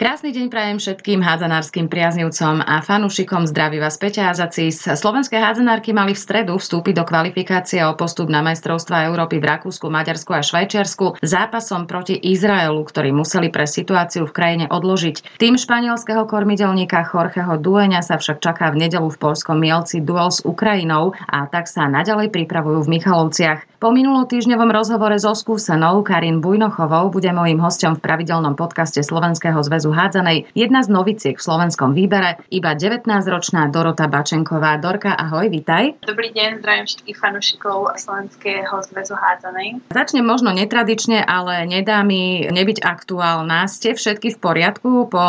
Krásny deň prajem všetkým hádzanárskym priaznivcom a fanúšikom zdraví vás Peťa Azacis. Slovenské hádzanárky mali v stredu vstúpiť do kvalifikácie o postup na majstrovstva Európy v Rakúsku, Maďarsku a Švajčiarsku zápasom proti Izraelu, ktorý museli pre situáciu v krajine odložiť. Tým španielského kormidelníka Jorgeho Dueňa sa však čaká v nedelu v polskom Mielci duel s Ukrajinou a tak sa naďalej pripravujú v Michalovciach. Po minulotýždňovom rozhovore so skúsenou Karin Bujnochovou bude mojím hostom v pravidelnom podcaste Slovenského zväzu hádzanej jedna z noviciek v slovenskom výbere, iba 19-ročná Dorota Bačenková. Dorka, ahoj, vitaj. Dobrý deň, zdravím všetkých fanúšikov Slovenského zväzu hádzanej. Začnem možno netradične, ale nedá mi nebyť aktuálna. Ste všetky v poriadku po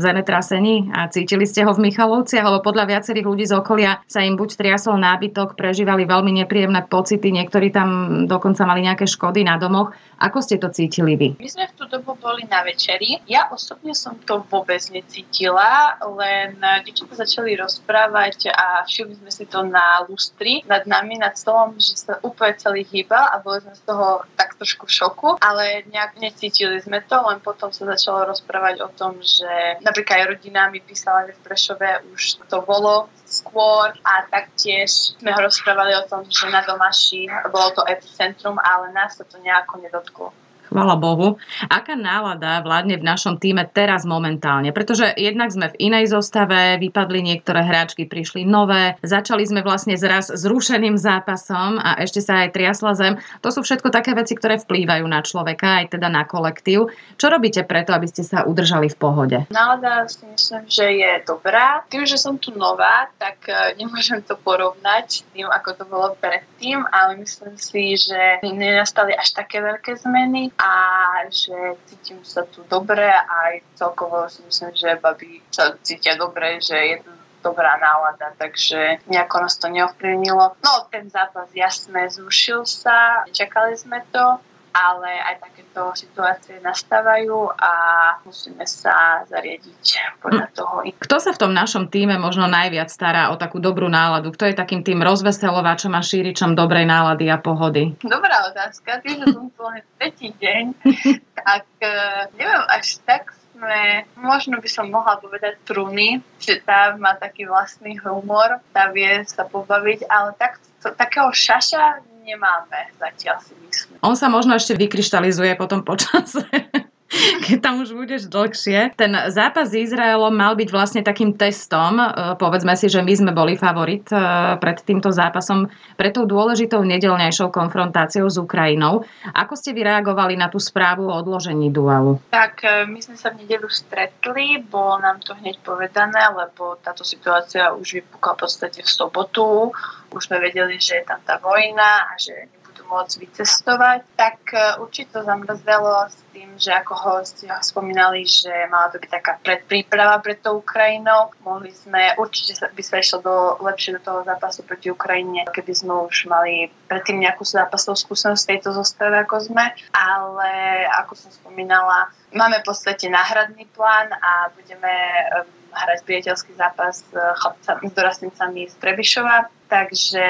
zemetrasení a cítili ste ho v Michalovciach, lebo podľa viacerých ľudí z okolia sa im buď triasol nábytok, prežívali veľmi nepríjemné pocity, niektorí tam dokonca mali nejaké škody na domoch. Ako ste to cítili vy? My sme v tú dobu boli na večeri. Ja osobne som to vôbec necítila, len dievčatá začali rozprávať a všimli sme si to na lustri nad nami, nad stolom, že sa úplne celý hýbal a boli sme z toho tak trošku v šoku, ale nejak necítili sme to, len potom sa začalo rozprávať o tom, že napríklad aj rodina mi písala, že v Prešove už to bolo skôr a taktiež sme ho rozprávali o tom, že na Domaši bolo to epicentrum, ale nás sa to nejako nedotklo. Chvala Bohu. Aká nálada vládne v našom týme teraz momentálne? Pretože jednak sme v inej zostave, vypadli niektoré hráčky, prišli nové, začali sme vlastne zraz zrušeným zápasom a ešte sa aj triasla zem. To sú všetko také veci, ktoré vplývajú na človeka, aj teda na kolektív. Čo robíte preto, aby ste sa udržali v pohode? Nálada si myslím, že je dobrá. Tým, že som tu nová, tak e, nemôžem to porovnať s tým, ako to bolo predtým, ale myslím si, že nenastali až také veľké zmeny a že cítim sa tu dobre a aj celkovo si myslím, že baby sa cítia dobre, že je tu dobrá nálada, takže nejako nás to neovplyvnilo. No, ten zápas jasné zrušil sa, čakali sme to, ale aj takéto situácie nastávajú a musíme sa zariadiť podľa hm. toho. Kto sa v tom našom týme možno najviac stará o takú dobrú náladu? Kto je takým tým rozveselovačom a šíričom dobrej nálady a pohody? Dobrá otázka. Tým, že som tu len tretí deň, tak uh, neviem, až tak sme, možno by som mohla povedať Truny, že tá má taký vlastný humor, tá vie sa pobaviť, ale tak, to, takého šaša nemáme zatiaľ si myslím. On sa možno ešte vykryštalizuje potom počase. keď tam už budeš dlhšie. Ten zápas s Izraelom mal byť vlastne takým testom. E, povedzme si, že my sme boli favorit e, pred týmto zápasom, pred tou dôležitou nedelnejšou konfrontáciou s Ukrajinou. Ako ste vyreagovali na tú správu o odložení duelu? Tak e, my sme sa v nedelu stretli, bolo nám to hneď povedané, lebo táto situácia už vypukla v podstate v sobotu. Už sme vedeli, že je tam tá vojna a že môcť vycestovať, tak e, určite zamrzelo s tým, že ako hosti spomínali, že mala to byť taká predpríprava pred tou Ukrajinou. Mohli sme, určite by sa išlo do, lepšie do toho zápasu proti Ukrajine, keby sme už mali predtým nejakú zápasovú skúsenosť tejto zostave, ako sme. Ale ako som spomínala, máme v podstate náhradný plán a budeme hrať priateľský zápas s chlapcami, s dorastnicami z Trebišova. Takže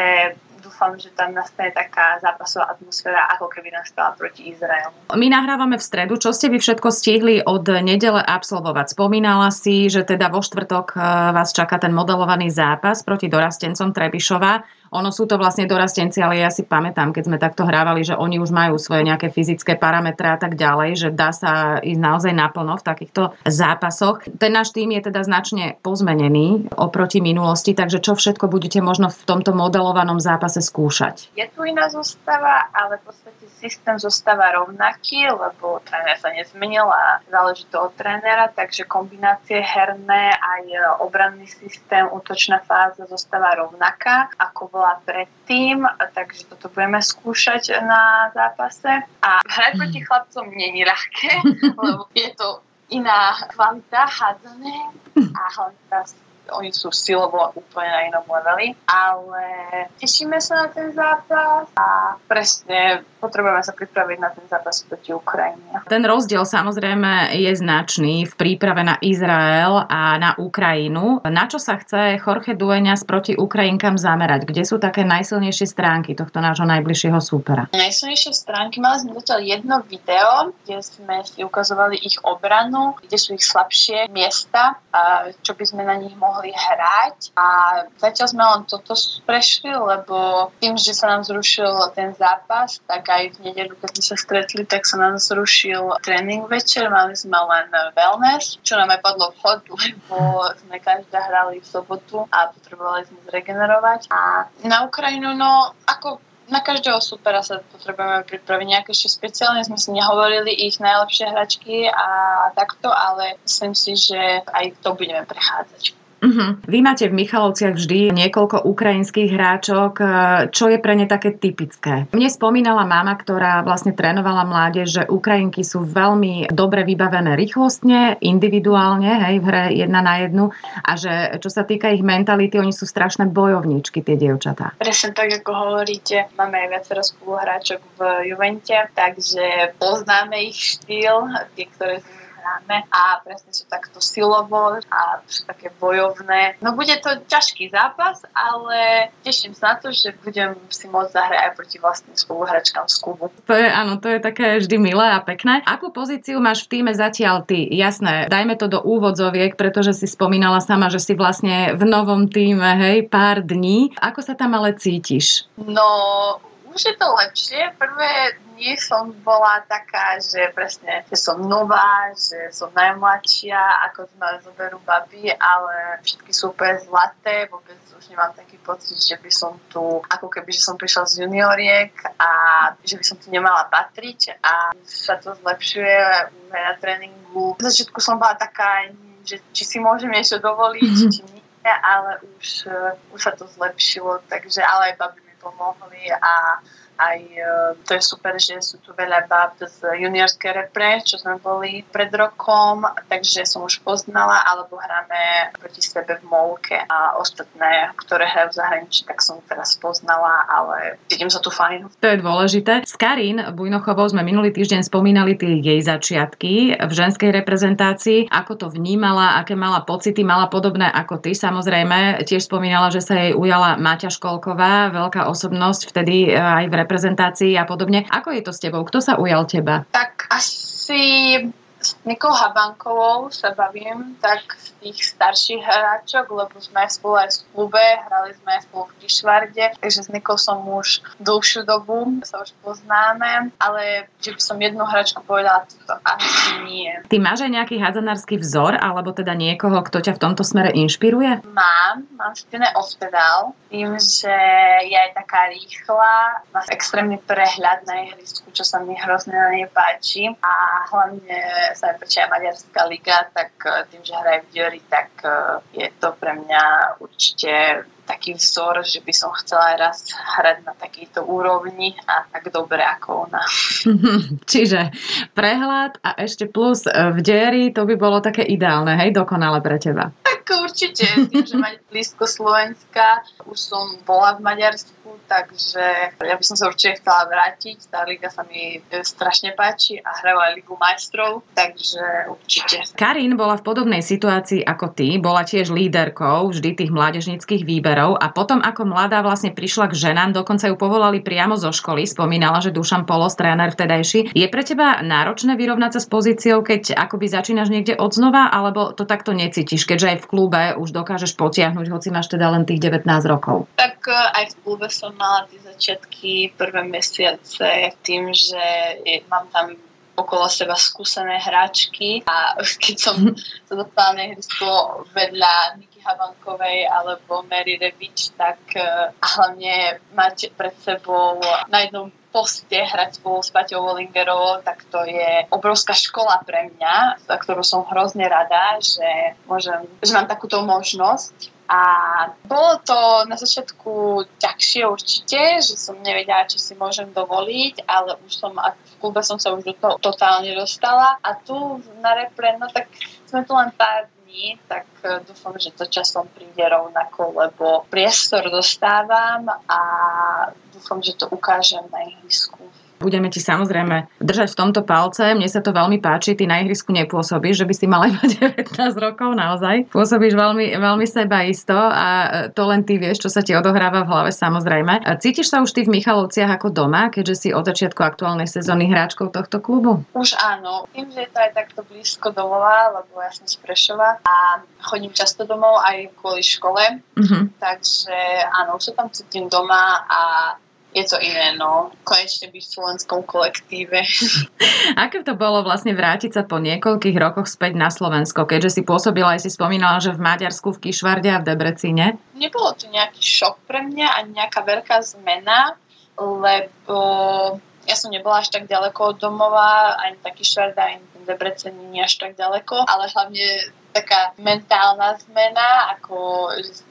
dúfam, že tam nastane taká zápasová atmosféra, ako keby nastala proti Izraelu. My nahrávame v stredu. Čo ste vy všetko stihli od nedele absolvovať? Spomínala si, že teda vo štvrtok eh, vás čaká ten modelovaný zápas proti dorastencom Trebišova. Ono sú to vlastne dorastenci, ale ja si pamätám, keď sme takto hrávali, že oni už majú svoje nejaké fyzické parametre a tak ďalej, že dá sa ísť naozaj naplno v takýchto zápasoch. Ten náš tým je teda značne pozmenený oproti minulosti, takže čo všetko budete možno v tomto modelovanom zápase skúšať? Je tu iná zostava, ale v podstate systém zostáva rovnaký, lebo tréner sa nezmenil a záleží to od trénera, takže kombinácie herné aj obranný systém, útočná fáza zostáva rovnaká, ako bola predtým, takže toto budeme skúšať na zápase. A hrať proti chlapcom není ľahké, lebo je to iná kvalita hádzané a hlavne oni sú silovo úplne na inom leveli, ale tešíme sa na ten zápas a presne potrebujeme sa pripraviť na ten zápas proti Ukrajine. Ten rozdiel samozrejme je značný v príprave na Izrael a na Ukrajinu. Na čo sa chce Jorge Dueňas proti Ukrajinkám zamerať? Kde sú také najsilnejšie stránky tohto nášho najbližšieho súpera? Najsilnejšie stránky mali sme zatiaľ jedno video, kde sme si ukazovali ich obranu, kde sú ich slabšie miesta, čo by sme na nich mohli hrať. A zatiaľ sme len toto prešli, lebo tým, že sa nám zrušil ten zápas, tak aj v nedelu, keď sme sa stretli, tak sa nám zrušil tréning večer, mali sme len wellness, čo nám aj padlo vchod, lebo sme každá hrali v sobotu a potrebovali sme zregenerovať. A na Ukrajinu, no ako na každého supera sa potrebujeme pripraviť. Nejaké ešte špeciálne sme si nehovorili ich najlepšie hračky a takto, ale myslím si, že aj to budeme prechádzať. Uh-huh. Vy máte v Michalovciach vždy niekoľko ukrajinských hráčok. E, čo je pre ne také typické? Mne spomínala mama, ktorá vlastne trénovala mládež, že Ukrajinky sú veľmi dobre vybavené rýchlostne, individuálne, hej, v hre jedna na jednu a že čo sa týka ich mentality, oni sú strašné bojovníčky, tie dievčatá. Presne tak, ako hovoríte. Máme aj viacero spoluhráčok v Juvente, takže poznáme ich štýl, tie, ktoré hráme a presne sú takto silovo a sú také bojovné. No bude to ťažký zápas, ale teším sa na to, že budem si môcť zahrať aj proti vlastným spoluhračkám z klubu. To je, áno, to je také vždy milé a pekné. Akú pozíciu máš v týme zatiaľ ty? Jasné, dajme to do úvodzoviek, pretože si spomínala sama, že si vlastne v novom týme, hej, pár dní. Ako sa tam ale cítiš? No, už je to lepšie. Prvé dní som bola taká, že presne, že som nová, že som najmladšia, ako ma zoberú baby, ale všetky sú úplne zlaté, vôbec už nemám taký pocit, že by som tu, ako keby, že som prišla z junioriek a že by som tu nemala patriť a sa to zlepšuje na tréningu. V začiatku som bola taká, že či si môžem niečo dovoliť, mm-hmm. či nie, ale už, už sa to zlepšilo, takže ale aj baby pomohli a aj e, to je super, že sú tu veľa bab z juniorskej repre, čo sme boli pred rokom, takže som už poznala, alebo hráme proti sebe v Molke a ostatné, ktoré hrajú v zahraničí, tak som teraz poznala, ale cítim sa tu fajn. To je dôležité. S Karin Bujnochovou sme minulý týždeň spomínali tie jej začiatky v ženskej reprezentácii. Ako to vnímala, aké mala pocity, mala podobné ako ty samozrejme. Tiež spomínala, že sa jej ujala Maťa Školková, veľká osobnosť vtedy aj v reprezentácii a podobne. Ako je to s tebou? Kto sa ujal teba? Tak asi s Nikou Habankovou sa bavím, tak z tých starších hráčok, lebo sme spolu aj v klube, hrali sme aj spolu v Kišvarde, takže s Nikou som už dlhšiu dobu, sa už poznáme, ale že by som jednu hráčku povedala, to asi nie. Ty máš aj nejaký hadzanársky vzor, alebo teda niekoho, kto ťa v tomto smere inšpiruje? Mám, mám Stine Ospedal, tým, že je aj taká rýchla, má extrémny prehľad na ihrisku, čo sa mi hrozne na nej páči a hlavne sa aj Maďarská liga, tak eh, tým, že hraje v Diori, tak eh, je to pre mňa určite taký vzor, že by som chcela raz hrať na takejto úrovni a tak dobre ako ona. Čiže prehľad a ešte plus eh, v dieri, to by bolo také ideálne, hej, dokonale pre teba. Tak určite, tým, že mať blízko Slovenska, už som bola v Maďarsku, takže ja by som sa určite chcela vrátiť. Tá liga sa mi strašne páči a aj Ligu majstrov, takže určite. Karin bola v podobnej situácii ako ty, bola tiež líderkou vždy tých mládežnických výberov a potom ako mladá vlastne prišla k ženám, dokonca ju povolali priamo zo školy, spomínala, že Dušan Polos, tréner vtedajší. Je pre teba náročné vyrovnať sa s pozíciou, keď akoby začínaš niekde od znova, alebo to takto necítiš, keďže aj v klube už dokážeš potiahnuť, hoci máš teda len tých 19 rokov? Tak e, aj v klube som mala tie začiatky prvé mesiace tým, že mám tam okolo seba skúsené hráčky a keď som sa dostala na ihrisko vedľa Niky Havankovej alebo Mary Revič, tak e, a hlavne mať pred sebou na jednom poste hrať spolu s Paťou Wollingerovou, tak to je obrovská škola pre mňa, za ktorú som hrozne rada, že, môžem, že mám takúto možnosť. A bolo to na začiatku ťažšie určite, že som nevedela, či si môžem dovoliť, ale už som, v klube som sa už do toho totálne dostala. A tu na repre, no tak sme tu len pár dní, tak e, dúfam, že to časom príde rovnako, lebo priestor dostávam a dúfam, že to ukážem na ihrisku. Budeme ti samozrejme držať v tomto palce. Mne sa to veľmi páči. Ty na ihrisku nepôsobíš, že by si mala iba 19 rokov naozaj. Pôsobíš veľmi, veľmi sebaisto a to len ty vieš, čo sa ti odohráva v hlave samozrejme. Cítiš sa už ty v Michalovciach ako doma, keďže si od začiatku aktuálnej sezóny hráčkou tohto klubu? Už áno. Tým, že je to aj takto blízko domova, lebo ja som z Prešova a chodím často domov aj kvôli škole. Uh-huh. Takže áno, už sa tam cítim doma a je to iné, no. Konečne byť v slovenskom kolektíve. Aké to bolo vlastne vrátiť sa po niekoľkých rokoch späť na Slovensko, keďže si pôsobila aj si spomínala, že v Maďarsku, v Kišvarde a v Debrecine? Nebolo to nejaký šok pre mňa, ani nejaká veľká zmena, lebo ja som nebola až tak ďaleko od domova, ani taký Švarda, ani ten Debrecen nie až tak ďaleko, ale hlavne taká mentálna zmena, ako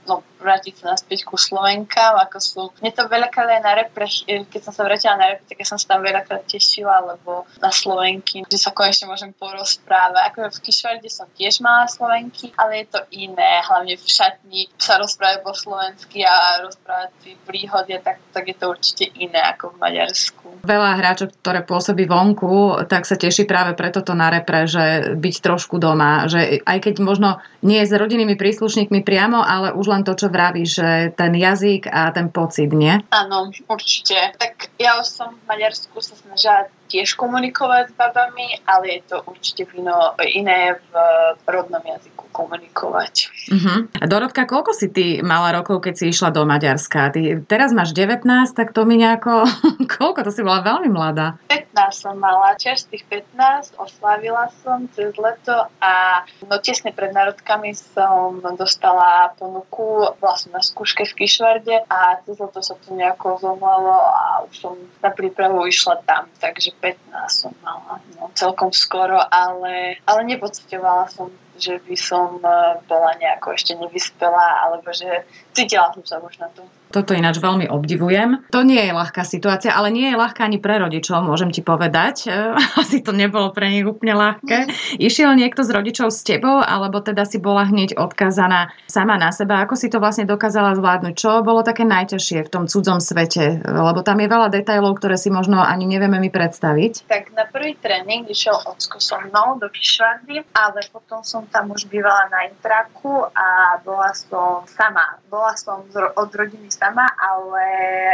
no, vrátiť sa naspäť ku Slovenkám, ako sú... Mne to veľakrát aj na repre, keď som sa vrátila na repre, tak ja som sa tam veľakrát tešila, lebo na Slovenky, že sa konečne môžem porozprávať. Ako v Kišvarde som tiež mala Slovenky, ale je to iné, hlavne v šatni sa rozprávať po slovensky a rozprávať si príhody, tak, tak je to určite iné ako v Maďarsku. Veľa hráčov, ktoré pôsobí vonku, tak sa teší práve preto to na repre, že byť trošku doma, že aj keď možno nie s rodinnými príslušníkmi priamo, ale už len to, čo vraví, že ten jazyk a ten pocit, nie? Áno, určite. Tak ja som v Maďarsku sa snažila tiež komunikovať s babami, ale je to určite vino, iné v rodnom jazyku komunikovať. Uh-huh. Dorotka, koľko si ty mala rokov, keď si išla do Maďarska? Ty teraz máš 19, tak to mi nejako... koľko? To si bola veľmi mladá. 15 som mala, čerstvých 15, oslavila som cez leto a no tesne pred národkami som dostala ponuku vlastne na skúške v Kišvarde a cez leto sa to nejako zomlelo a už som na prípravu išla tam, takže 15 som mala, no celkom skoro, ale, ale nepocitovala som že by som e, bola nejako ešte nevyspelá, alebo že cítila som sa na to. Toto ináč veľmi obdivujem. To nie je ľahká situácia, ale nie je ľahká ani pre rodičov, môžem ti povedať. Asi to nebolo pre nich úplne ľahké. Išiel niekto z rodičov s tebou, alebo teda si bola hneď odkazaná sama na seba? Ako si to vlastne dokázala zvládnuť? Čo bolo také najťažšie v tom cudzom svete? Lebo tam je veľa detajlov, ktoré si možno ani nevieme mi predstaviť. Tak na prvý tréning išiel Ocko so mnou do Kišvardy, ale potom som tam už bývala na intraku a bola som sama. Bola som od rodiny sama, ale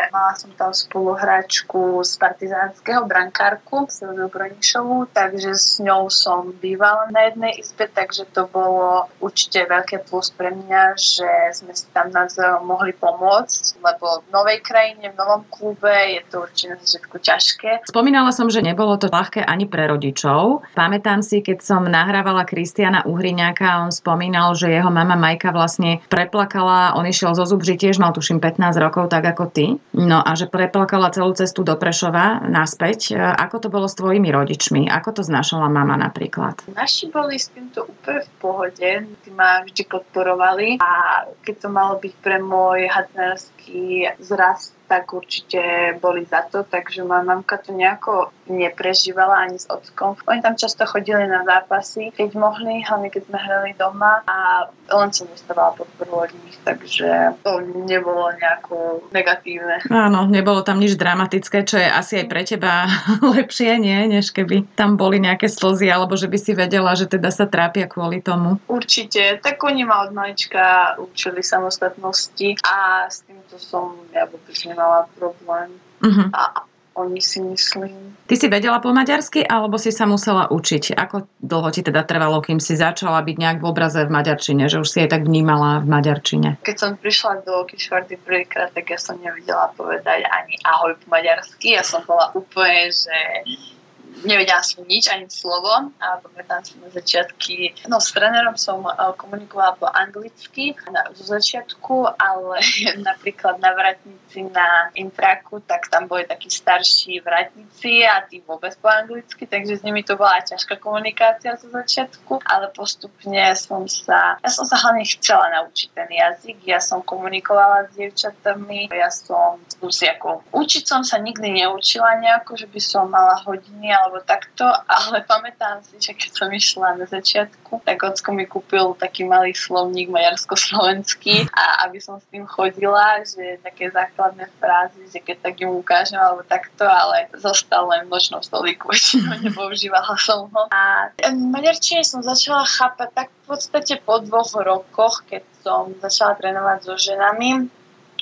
mala som tam spoluhráčku z partizánskeho brankárku, Silviu Bronišovú, takže s ňou som bývala na jednej izbe, takže to bolo určite veľké plus pre mňa, že sme si tam navzájom mohli pomôcť, lebo v novej krajine, v novom klube je to určite na začiatku ťažké. Spomínala som, že nebolo to ľahké ani pre rodičov. Pamätám si, keď som nahrávala Kristiana Uhriňáka, on spomínal, že jeho mama Majka vlastne preplakala, on išiel zo Zubři, tiež mal tuším 15 rokov, tak ako ty. No a že preplakala celú cestu do Prešova naspäť. Ako to bolo s tvojimi rodičmi? Ako to znašala mama napríklad? Naši boli s týmto úplne v pohode. Tí ma vždy podporovali a keď to malo byť pre môj hadnársky zrast tak určite boli za to, takže moja mamka to nejako neprežívala ani s ockom. Oni tam často chodili na zápasy, keď mohli, hlavne keď sme hrali doma a len som dostávala podporu od nich, takže to nebolo nejako negatívne. Áno, nebolo tam nič dramatické, čo je asi aj pre teba lepšie, nie? Než keby tam boli nejaké slzy, alebo že by si vedela, že teda sa trápia kvôli tomu. Určite, tak oni ma od malička učili samostatnosti a s týmto som ja vôbec nemala problém. Uh-huh. A oni si myslím. Ty si vedela po maďarsky, alebo si sa musela učiť? Ako dlho ti teda trvalo, kým si začala byť nejak v obraze v maďarčine, že už si aj tak vnímala v maďarčine? Keď som prišla do Kišvardy prvýkrát, tak ja som nevedela povedať ani ahoj po maďarsky. Ja som bola úplne, že nevedela som nič, ani slovo. A pamätám si na začiatky, no s trénerom som eh, komunikovala po anglicky na, zo začiatku, ale napríklad na vratnici na intraku, tak tam boli takí starší vratníci a tí vôbec po anglicky, takže s nimi to bola ťažká komunikácia zo začiatku, ale postupne som sa, ja som sa hlavne chcela naučiť ten jazyk, ja som komunikovala s dievčatami, ja som ako, učiť som sa nikdy neučila nejako, že by som mala hodiny, alebo takto, ale pamätám si, že keď som išla na začiatku, tak ocko mi kúpil taký malý slovník maďarsko-slovenský a aby som s tým chodila, že také základné frázy, že keď tak im ukážem alebo takto, ale zostal len v nočnom stolíku, nepoužívala som ho. A maďarčine som začala chápať tak v podstate po dvoch rokoch, keď som začala trénovať so ženami,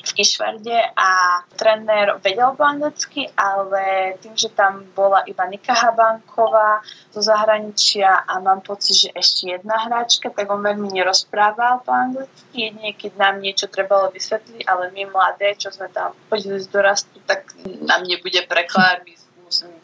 v Kišvarde a tréner vedel po anglicky, ale tým, že tam bola iba Nika Habanková zo zahraničia a mám pocit, že ešte jedna hráčka, tak on veľmi nerozprával po anglicky, jedine keď nám niečo trebalo vysvetliť, ale my mladé, čo sme tam chodili z dorastu, tak nám nebude preklad, my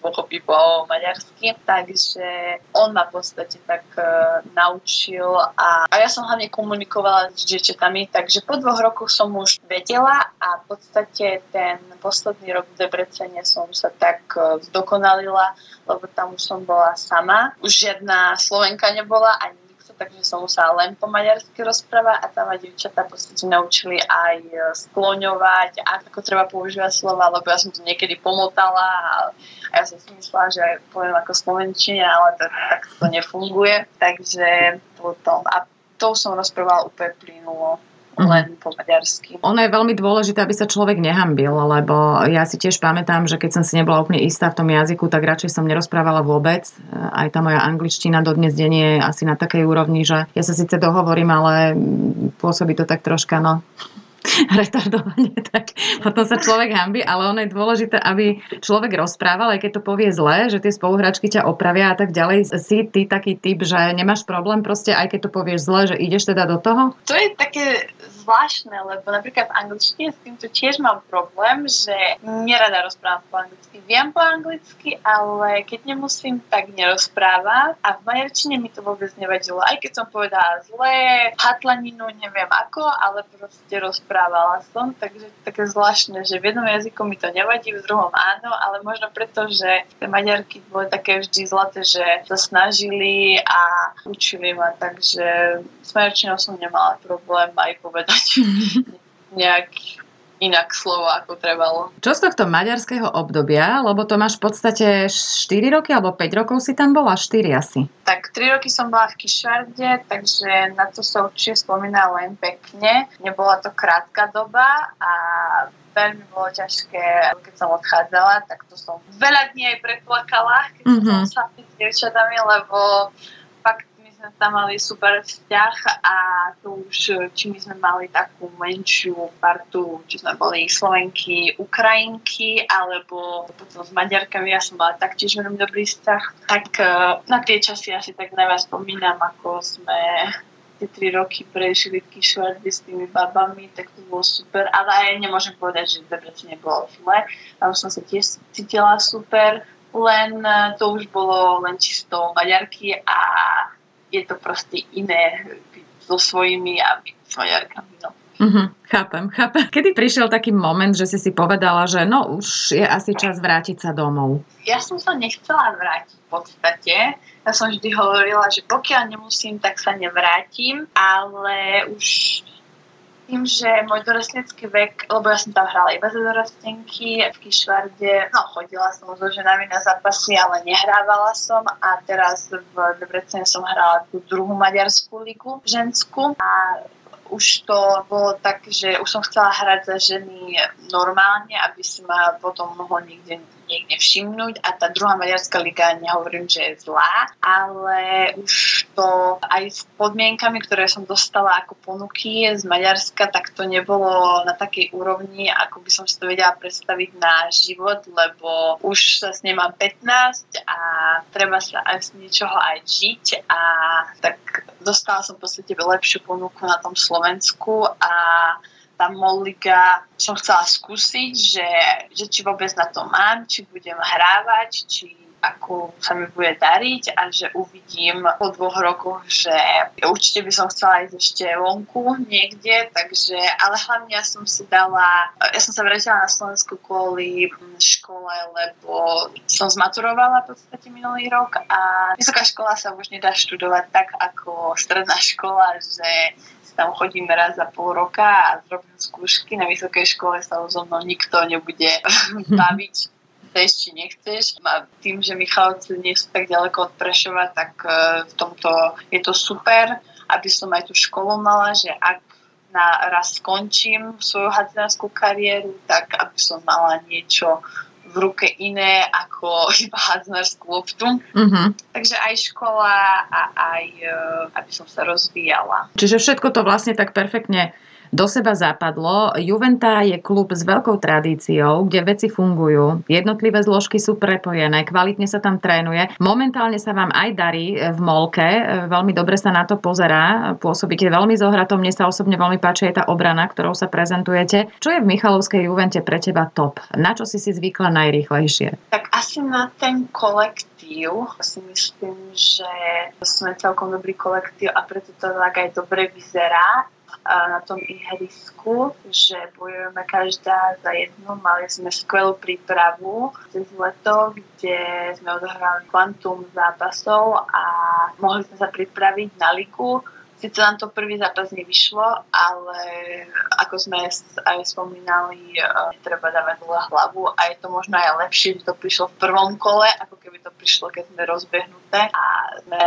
pochopiť po maďarsky. Takže on ma v podstate tak uh, naučil a, a ja som hlavne komunikovala s dievčatami, takže po dvoch rokoch som už vedela a v podstate ten posledný rok v Debrecene som sa tak uh, zdokonalila, lebo tam už som bola sama. Už žiadna Slovenka nebola, ani takže som musela len po maďarsky rozprávať a tam aj dievčatá podstate naučili aj e, skloňovať, ako treba používať slova, lebo ja som to niekedy pomotala a, ja som si myslela, že poviem ako slovenčine, ale to, tak to nefunguje. Takže potom, a to som rozprávala úplne plynulo. Len po maďarsky. Ono je veľmi dôležité, aby sa človek nehambil, lebo ja si tiež pamätám, že keď som si nebola úplne istá v tom jazyku, tak radšej som nerozprávala vôbec. Aj tá moja angličtina dodnes deň je asi na takej úrovni, že ja sa síce dohovorím, ale pôsobí to tak troška, no retardovanie, tak potom sa človek hambi, ale ono je dôležité, aby človek rozprával, aj keď to povie zle, že tie spoluhračky ťa opravia a tak ďalej. Si ty taký typ, že nemáš problém proste, aj keď to povieš zle, že ideš teda do toho? To je také zvláštne, lebo napríklad v angličtine s týmto tiež mám problém, že nerada rozprávam po anglicky. Viem po anglicky, ale keď nemusím, tak nerozprávam a v maďarčine mi to vôbec nevadilo. Aj keď som povedala zle, hatlaninu, neviem ako, ale proste rozprávala som, takže také zvláštne, že v jednom jazyku mi to nevadí, v druhom áno, ale možno preto, že tie maďarky boli také vždy zlaté, že sa snažili a učili ma, takže s maďarčinou som nemala problém aj povedať nejak inak slovo, ako trebalo. Čo z tohto maďarského obdobia, lebo to máš v podstate 4 roky alebo 5 rokov si tam bola? 4 asi. Tak 3 roky som bola v Kišarde, takže na to sa určite spomína len pekne. Nebola to krátka doba a veľmi bolo ťažké, keď som odchádzala, tak to som veľa dní aj preplakala, keď mm-hmm. som sa s dievčatami, lebo sme tam mali super vzťah a to už, či my sme mali takú menšiu partu, či sme boli Slovenky, Ukrajinky, alebo potom s Maďarkami, ja som mala taktiež veľmi dobrý vzťah, tak e, na tie časy asi tak najviac spomínam, ako sme tie tri roky prežili v Kišvardi s tými babami, tak to bolo super, ale aj nemôžem povedať, že v Debrecene nebolo zle, tam som sa tiež cítila super, len e, to už bolo len čisto maďarky a je to proste iné byť so svojimi a byť s maďarkami. No. Mm-hmm, chápem, chápem. Kedy prišiel taký moment, že si si povedala, že no už je asi čas vrátiť sa domov? Ja som sa nechcela vrátiť v podstate. Ja som vždy hovorila, že pokiaľ nemusím, tak sa nevrátim, ale už tým, že môj dorostnecký vek, lebo ja som tam hrala iba za dorostenky v Kišvarde, no chodila som so ženami na zápasy, ale nehrávala som a teraz v Debrecene som hrala tú druhú maďarskú ligu ženskú a už to bolo tak, že už som chcela hrať za ženy normálne, aby si ma potom mohol niekde niekde všimnúť a tá druhá maďarská liga, nehovorím, že je zlá, ale už to aj s podmienkami, ktoré som dostala ako ponuky z Maďarska, tak to nebolo na takej úrovni, ako by som si to vedela predstaviť na život, lebo už sa s nemám 15 a treba sa aj z niečoho aj žiť a tak dostala som v podstate lepšiu ponuku na tom Slovensku a tá Molliga som chcela skúsiť, že, že či vôbec na to mám, či budem hrávať, či ako sa mi bude dariť a že uvidím po dvoch rokoch, že určite by som chcela ísť ešte vonku niekde, takže, ale hlavne ja som si dala, ja som sa vrátila na Slovensku kvôli škole, lebo som zmaturovala v podstate minulý rok a vysoká škola sa už nedá študovať tak ako stredná škola, že tam chodím raz za pol roka a zrobím skúšky. Na vysokej škole sa so mnou nikto nebude baviť chceš, či nechceš. A tým, že Michalovci nie sú tak ďaleko od Prešova, tak e, v tomto je to super, aby som aj tú školu mala, že ak na raz skončím svoju hadzanárskú kariéru, tak aby som mala niečo v ruke iné ako iba hadzanárskú loptu. Uh-huh. Takže aj škola a aj e, aby som sa rozvíjala. Čiže všetko to vlastne tak perfektne do seba zapadlo. Juventa je klub s veľkou tradíciou, kde veci fungujú, jednotlivé zložky sú prepojené, kvalitne sa tam trénuje. Momentálne sa vám aj darí v Molke, veľmi dobre sa na to pozerá, pôsobíte veľmi zohratom, mne sa osobne veľmi páči aj tá obrana, ktorou sa prezentujete. Čo je v Michalovskej Juvente pre teba top? Na čo si si zvykla najrýchlejšie? Tak asi na ten kolektív. Si myslím, že sme celkom dobrý kolektív a preto to tak aj dobre vyzerá na tom ihrisku, že bojujeme každá za jednu. Mali sme skvelú prípravu cez leto, kde sme odohrali kvantum zápasov a mohli sme sa pripraviť na ligu Sice nám to prvý zápas nevyšlo, ale ako sme aj spomínali, e, treba dávať dole hlavu a je to možno aj lepšie, že to prišlo v prvom kole, ako keby to prišlo, keď sme rozbehnuté a sme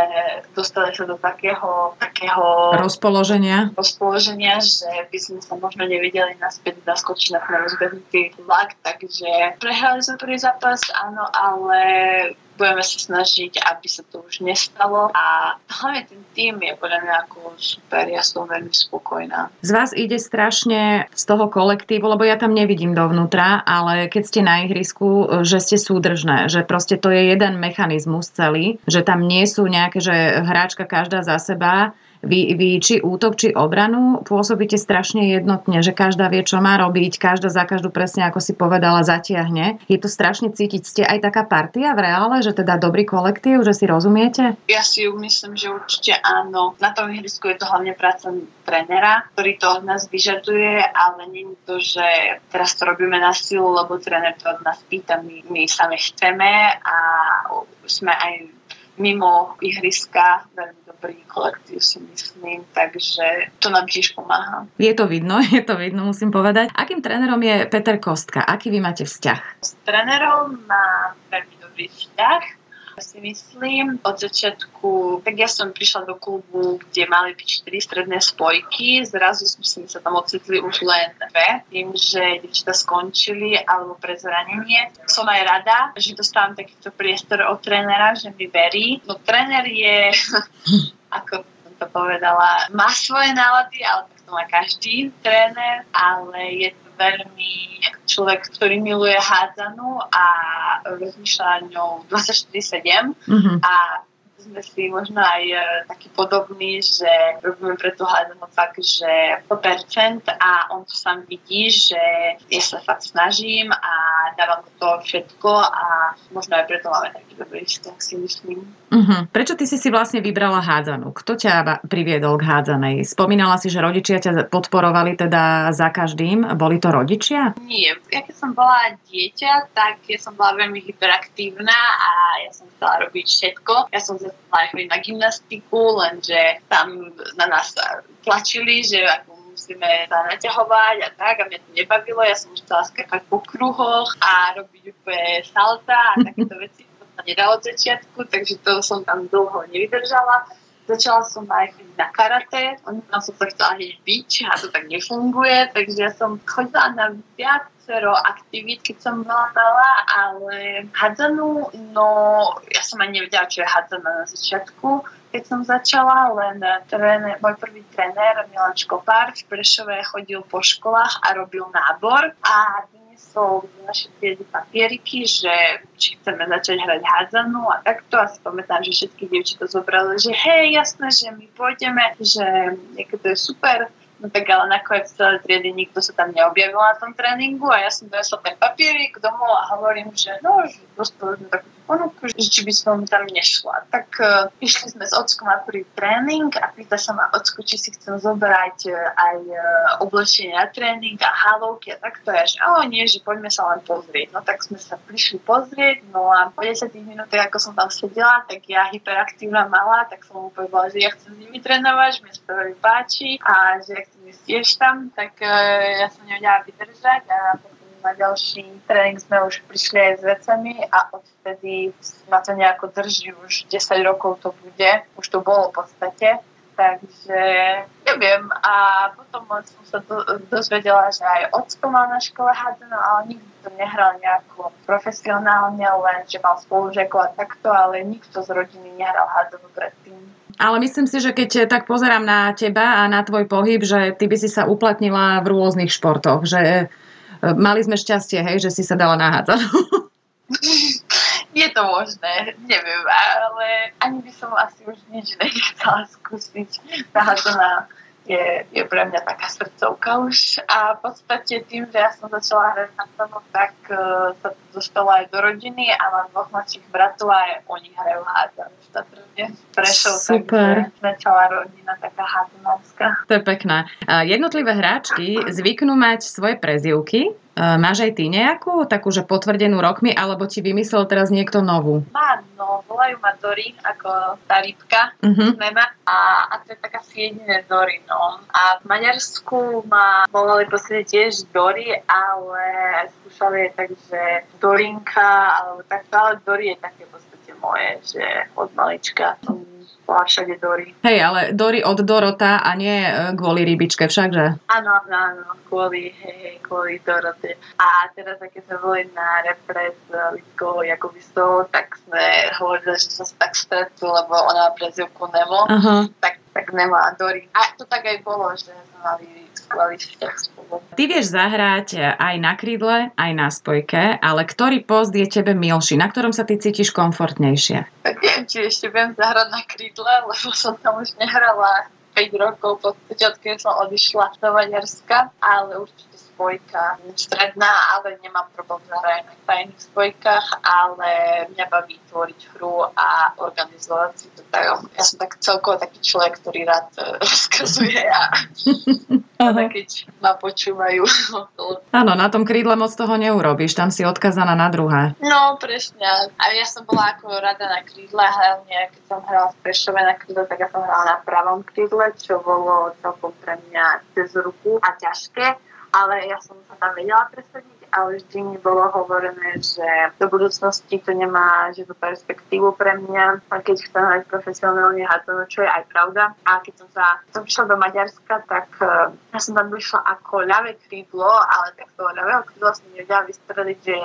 dostali sa do takého, takého rozpoloženia. rozpoloženia, že by sme sa možno nevedeli naspäť zaskočiť na ten rozbehnutý vlak, takže prehrali sme prvý zápas, áno, ale budeme sa snažiť, aby sa to už nestalo a hlavne ten tým je podľa mňa ako super, ja som veľmi spokojná. Z vás ide strašne z toho kolektívu, lebo ja tam nevidím dovnútra, ale keď ste na ihrisku, že ste súdržné, že proste to je jeden mechanizmus celý, že tam nie sú nejaké, že hráčka každá za seba, vy, vy či útok, či obranu pôsobíte strašne jednotne, že každá vie, čo má robiť, každá za každú presne, ako si povedala, zatiahne. Je to strašne cítiť. Ste aj taká partia v reále, že teda dobrý kolektív, že si rozumiete? Ja si myslím, že určite áno. Na tom ihrisku je to hlavne práca trénera, ktorý to od nás vyžaduje, ale nie je to, že teraz to robíme na silu, lebo tréner to od nás pýta, my, my same chceme a sme aj mimo ihriska veľmi kolektív si myslím, takže to nám tiež pomáha. Je to vidno, je to vidno, musím povedať. Akým trénerom je Peter Kostka? Aký vy máte vzťah? S trénerom má veľmi dobrý vzťah si myslím. Od začiatku, tak ja som prišla do klubu, kde mali byť 4 stredné spojky, zrazu sme sa tam ocitli už len dve, tým, že dievčatá skončili alebo pre zranenie. Som aj rada, že dostávam takýto priestor od trénera, že mi verí. No tréner je, ako to povedala, má svoje nálady, ale tak má každý tréner, ale je to veľmi človek, ktorý miluje hádzanú a rozmýšľa ňou 24-7 mm-hmm. a sme si možno aj e, taký podobný, že robíme pre tú hľadanú fakt, že 100% a on to sám vidí, že ja sa fakt snažím a dávam to všetko a možno aj preto máme taký dobrý vzťah, si myslím. Uh-huh. Prečo ty si si vlastne vybrala hádzanú? Kto ťa priviedol k hádzanej? Spomínala si, že rodičia ťa podporovali teda za každým. Boli to rodičia? Nie. Ja keď som bola dieťa, tak ja som bola veľmi hyperaktívna a ja som chcela robiť všetko. Ja som chcela chodiť na gymnastiku, lenže tam na nás tlačili, že ako musíme sa naťahovať a tak a mňa to nebavilo. Ja som chcela skakať po kruhoch a robiť úplne salta a takéto veci sa nedalo od začiatku, takže to som tam dlho nevydržala. Začala som aj na karate, tam som sa chcela hneď byť a to tak nefunguje, takže ja som chodila na viacero aktivít, keď som bola malá, ale hadzanú, no ja som ani nevedela, čo je hadzana na začiatku, keď som začala, len tréner, môj prvý tréner Milan Škopár v Prešove chodil po školách a robil nábor a doniesol naše triedy papieriky, že či chceme začať hrať hádzanú a takto. A si pamätám, že všetky dievčatá zobrali, že hej, jasné, že my pôjdeme, že to je super. No tak ale nakoniec celé triedy nikto sa tam neobjavil na tom tréningu a ja som donesla ten papierik domov a hovorím, že no, že dostali takú ponuku, že či by som tam nešla. Tak uh, išli sme s ockom na prvý tréning a pýta sa ma ocko, či si chcem zobrať uh, aj uh, oblečenie na tréning a halovky a takto. Ja, že o nie, že poďme sa len pozrieť. No tak sme sa prišli pozrieť, no a po 10 minútach, ako som tam sedela, tak ja hyperaktívna malá, tak som mu povedala, že ja chcem s nimi trénovať, že mi sa to páči a že ja tiež tam, tak uh, ja som nevedela vydržať a potom na ďalší tréning sme už prišli aj s vecami a odtedy ma to nejako drží, už 10 rokov to bude, už to bolo v podstate. Takže neviem. A potom som sa do, dozvedela, že aj ocko mal na škole hádzanú, ale nikdy to nehral nejako profesionálne, len že mal spolužiakov a takto, ale nikto z rodiny nehral hádzanú predtým. Ale myslím si, že keď tak pozerám na teba a na tvoj pohyb, že ty by si sa uplatnila v rôznych športoch, že e, mali sme šťastie, hej, že si sa dala nahádzať. Je to možné, neviem, ale ani by som asi už nič nechcela skúsiť. Nahádzaná je, je pre mňa taká srdcovka už. A v podstate tým, že ja som začala hrať na tomu, tak uh, sa to dostalo aj do rodiny a mám dvoch mladších bratov a aj oni hrajú hádzan. Prešol, Super. takže začala rodina taká hádzanárska. To je pekné. Jednotlivé hráčky zvyknú mať svoje prezivky. Máš aj ty nejakú, takú, že potvrdenú rokmi, alebo ti vymyslel teraz niekto novú? Mám, no, volajú ma Dory, ako tá rybka, uh-huh. a, a to je taká si jediné Dory, no. A v Maďarsku ma volali posledne tiež Dory, ale skúšali je tak, že Dorinka, alebo takto, ale Dory je také podstate moje, že od malička som bola všade Dory. Hej, ale Dory od Dorota a nie e, kvôli rybičke všakže? Áno, áno, áno, kvôli, hej, hej, kvôli Dorote. A teraz, keď sme boli na repre s Lidkou Jakubistou, tak sme hovorili, že som sa tak stretli, lebo ona má prezivku Nemo, uh-huh. tak, tak Nemo a Dory. A to tak aj bolo, že sme mali Ty vieš zahrať aj na krídle, aj na spojke, ale ktorý post je tebe milší? Na ktorom sa ty cítiš komfortnejšie? Tak neviem, či ešte viem zahrať na krídle, lebo som tam už nehrala 5 rokov, v podstate odkedy som odišla do Maďarska, ale určite spojka stredná, ale nemám problém zahrať na tajných spojkách, ale mňa baví tvoriť hru a organizovať si to tak. Ja som tak celkovo taký človek, ktorý rád e, rozkazuje a teda keď ma počúvajú. Áno, na tom krídle moc toho neurobíš, tam si odkazaná na druhé. No, presne. A ja som bola ako rada na krídle, hlavne keď som hrala v Prešove na krídle, tak ja som hrala na pravom krídle, čo bolo celkom pre mňa cez ruku a ťažké ale ja som sa tam vedela presadiť, ale vždy mi bolo hovorené, že do budúcnosti to nemá žiadnu perspektívu pre mňa, a keď chcem hrať profesionálne hádzanú, čo je aj pravda. A keď som sa som prišla do Maďarska, tak uh, ja som tam prišla ako ľavé krídlo, ale tak toho ľavého krídla som nevedela vystreliť, že,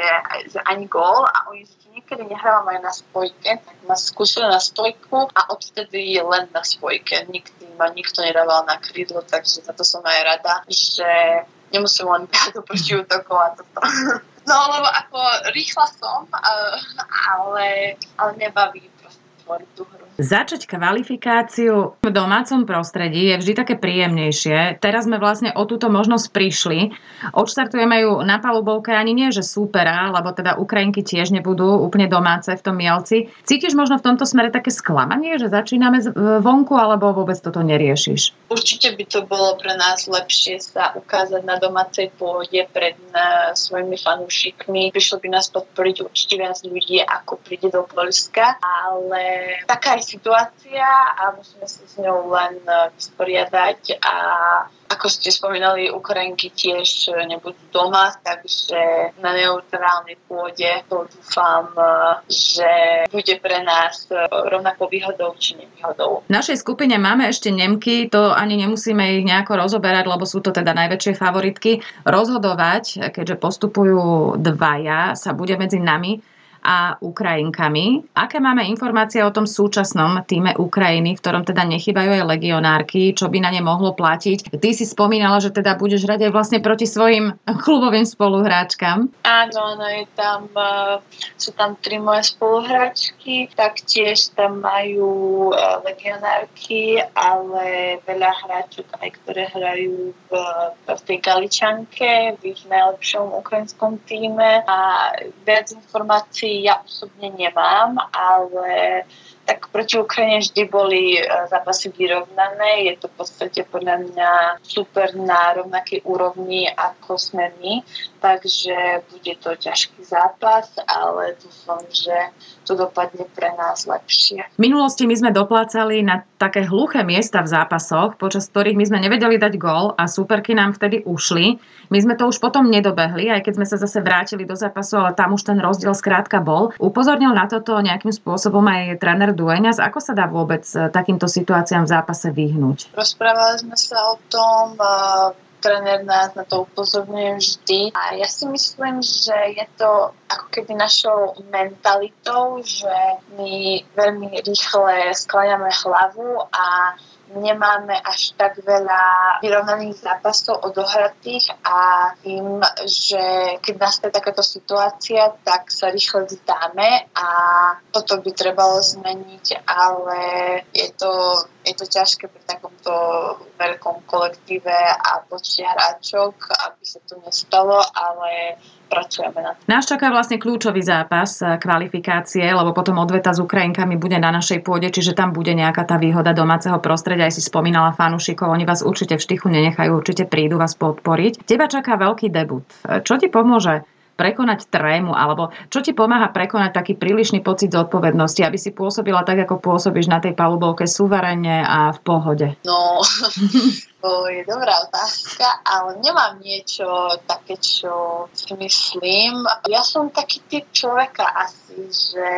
že ani gól a oni že niekedy nehrávam aj na spojke, tak ma skúsili na spojku a odtedy len na spojke. Nikdy ma nikto nedával na krídlo, takže za to som aj rada, že nemusím len behať oproti útokov a toto. No, lebo ako rýchla som, ale, ale nebaví tvoriť tú hru. Začať kvalifikáciu v domácom prostredí je vždy také príjemnejšie. Teraz sme vlastne o túto možnosť prišli. Odštartujeme ju na palubovke ani nie, že súpera, lebo teda Ukrajinky tiež nebudú úplne domáce v tom Mielci. Cítiš možno v tomto smere také sklamanie, že začíname vonku, alebo vôbec toto neriešiš? Určite by to bolo pre nás lepšie sa ukázať na domácej pôde pred na, svojimi fanúšikmi. Prišlo by nás podporiť určite viac ľudí, ako príde do Polska, ale taká situácia a musíme sa s ňou len e, vysporiadať a ako ste spomínali, Ukrajinky tiež nebudú doma, takže na neutrálnej pôde to dúfam, e, že bude pre nás e, rovnako výhodou či nevýhodou. V našej skupine máme ešte Nemky, to ani nemusíme ich nejako rozoberať, lebo sú to teda najväčšie favoritky. Rozhodovať, keďže postupujú dvaja, sa bude medzi nami a Ukrajinkami. Aké máme informácie o tom súčasnom týme Ukrajiny, v ktorom teda nechybajú aj legionárky, čo by na ne mohlo platiť? Ty si spomínala, že teda budeš hrať aj vlastne proti svojim klubovým spoluhráčkam. Áno, áno, je tam, uh, sú tam tri moje spoluhráčky, taktiež tam majú uh, legionárky, ale veľa hráčok aj, ktoré hrajú v, v tej Galičanke, v ich najlepšom ukrajinskom týme a viac informácií ja osobne nemám, ale tak proti Ukrajine vždy boli e, zápasy vyrovnané. Je to v podstate podľa mňa super na rovnakej úrovni, ako sme my. Takže bude to ťažký zápas, ale dúfam, že to dopadne pre nás lepšie. V minulosti my sme doplácali na také hluché miesta v zápasoch, počas ktorých my sme nevedeli dať gól a superky nám vtedy ušli. My sme to už potom nedobehli, aj keď sme sa zase vrátili do zápasu, ale tam už ten rozdiel skrátka bol. Upozornil na toto nejakým spôsobom aj tréner Dueňas. Ako sa dá vôbec e, takýmto situáciám v zápase vyhnúť? Rozprávali sme sa o tom, tréner nás na to upozorňuje vždy. A ja si myslím, že je to ako keby našou mentalitou, že my veľmi rýchle skláňame hlavu a nemáme až tak veľa vyrovnaných zápasov odohratých a tým, že keď nastane takáto situácia, tak sa rýchle vzdáme a toto by trebalo zmeniť, ale je to, je to ťažké pri takomto veľkom kolektíve a počte hráčok, aby sa to nestalo, ale pracujeme na to. Nás čaká vlastne kľúčový zápas eh, kvalifikácie, lebo potom odveta s Ukrajinkami bude na našej pôde, čiže tam bude nejaká tá výhoda domáceho prostredia. Aj si spomínala fanúšikov, oni vás určite v štychu nenechajú, určite prídu vás podporiť. Teba čaká veľký debut. Eh, čo ti pomôže prekonať trému, alebo čo ti pomáha prekonať taký prílišný pocit zodpovednosti, aby si pôsobila tak, ako pôsobíš na tej palubovke suverene a v pohode? No, to je dobrá otázka, ale nemám niečo také, čo si myslím. Ja som taký typ človeka asi, že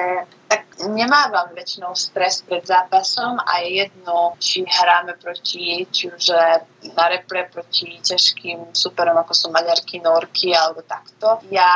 tak nemávam väčšinou stres pred zápasom a je jedno, či hráme proti, či už na repre proti ťažkým superom, ako sú Maďarky, Norky alebo takto. Ja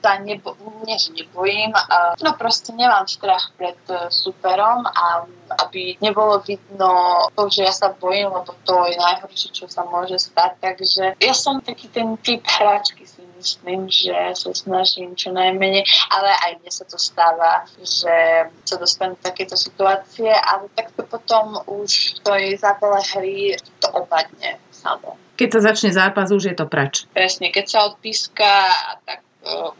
sa nebo, nie, nebojím, no proste nemám strach pred e, superom a aby nebolo vidno to, že ja sa bojím, lebo to je najhoršie, čo sa môže stať. Takže ja som taký ten typ hráčky si myslím, že sa snažím čo najmenej, ale aj mne sa to stáva, že sa dostanem do takéto situácie, ale takto potom už v tej zápale hry to opadne samo. Keď sa začne zápas, už je to preč. Presne, keď sa odpíska, tak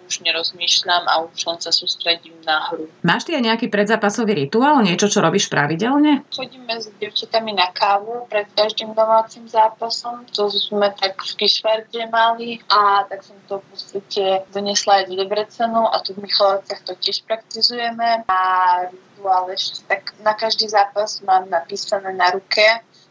už nerozmýšľam a už len sa sústredím na hru. Máš ty aj nejaký predzápasový rituál, niečo, čo robíš pravidelne? Chodíme s devčatami na kávu pred každým domácim zápasom. To sme tak v Kišverde mali a tak som to v podstate donesla aj do Debrecenu a tu v Michalovciach to tiež praktizujeme. A rituál ešte tak na každý zápas mám napísané na ruke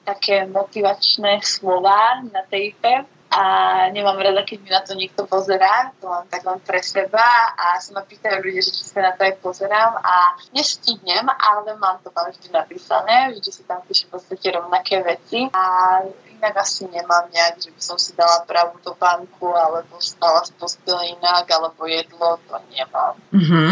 také motivačné slova na tejpe a nemám rada, keď mi na to niekto pozerá, to mám tak len pre seba a sa ma pýtajú ľudia, že či sa na to aj pozerám a nestihnem, ale mám to tam vždy napísané, vždy si tam píšem v podstate rovnaké veci a inak asi nemám nejak, že by som si dala pravú topánku alebo stala z postele inak alebo jedlo, to nemám. Mm-hmm.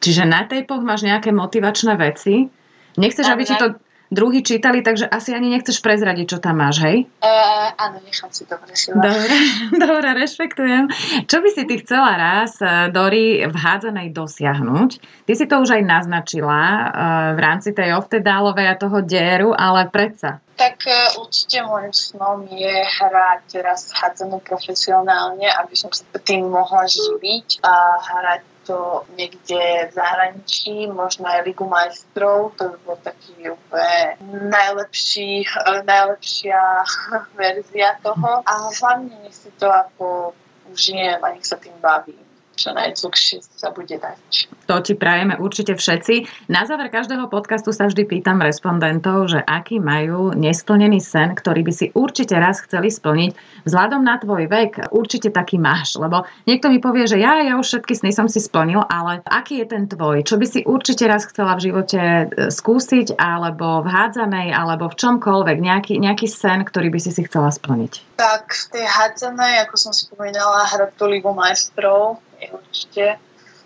Čiže na tejpoch máš nejaké motivačné veci? Nechceš, aby ti to druhý čítali, takže asi ani nechceš prezradiť, čo tam máš, hej? Uh, áno, nechám si to presila. Dobre, dobre, rešpektujem. Čo by si ty chcela raz, e, Dori, v hádzanej dosiahnuť? Ty si to už aj naznačila uh, v rámci tej oftedálovej a toho dieru, ale predsa. Tak uh, určite môjim snom je hrať teraz hádzanú profesionálne, aby som sa tým mohla živiť a hrať to niekde v zahraničí, možno aj Ligu majstrov, to by bol taký úplne najlepší, eh, najlepšia verzia toho. A hlavne nech si to ako užijem a nech sa tým bavím čo najdlhšie sa bude dať. To ti prajeme určite všetci. Na záver každého podcastu sa vždy pýtam respondentov, že aký majú nesplnený sen, ktorý by si určite raz chceli splniť. Vzhľadom na tvoj vek určite taký máš, lebo niekto mi povie, že ja, ja už všetky sny som si splnil, ale aký je ten tvoj? Čo by si určite raz chcela v živote e, skúsiť, alebo v hádzanej, alebo v čomkoľvek, nejaký, nejaký sen, ktorý by si si chcela splniť? Tak v tej hádzanej, ako som spomínala, hrať tú Ligu majstrov, je určite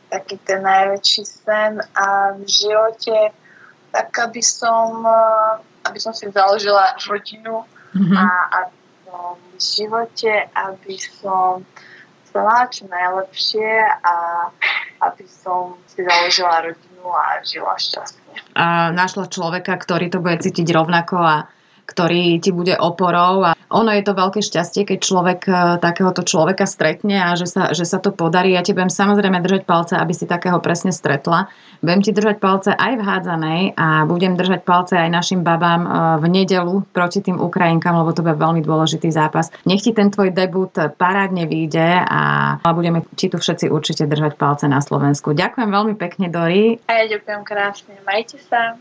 taký ten najväčší sen a v živote tak aby som, eh, aby som si založila rodinu mm-hmm. a aby som v živote, aby som mala čo najlepšie a aby som si založila rodinu a žila šťastne. A našla človeka, ktorý to bude cítiť rovnako a ktorý ti bude oporou a ono je to veľké šťastie, keď človek e, takéhoto človeka stretne a že sa, že sa to podarí. Ja ti budem samozrejme držať palce, aby si takého presne stretla. Budem ti držať palce aj v hádzanej a budem držať palce aj našim babám e, v nedelu proti tým Ukrajinkám, lebo to bude veľmi dôležitý zápas. Nech ti ten tvoj debut parádne vyjde a budeme ti tu všetci určite držať palce na Slovensku. Ďakujem veľmi pekne, Dori. A ja ďakujem krásne. Majte sa.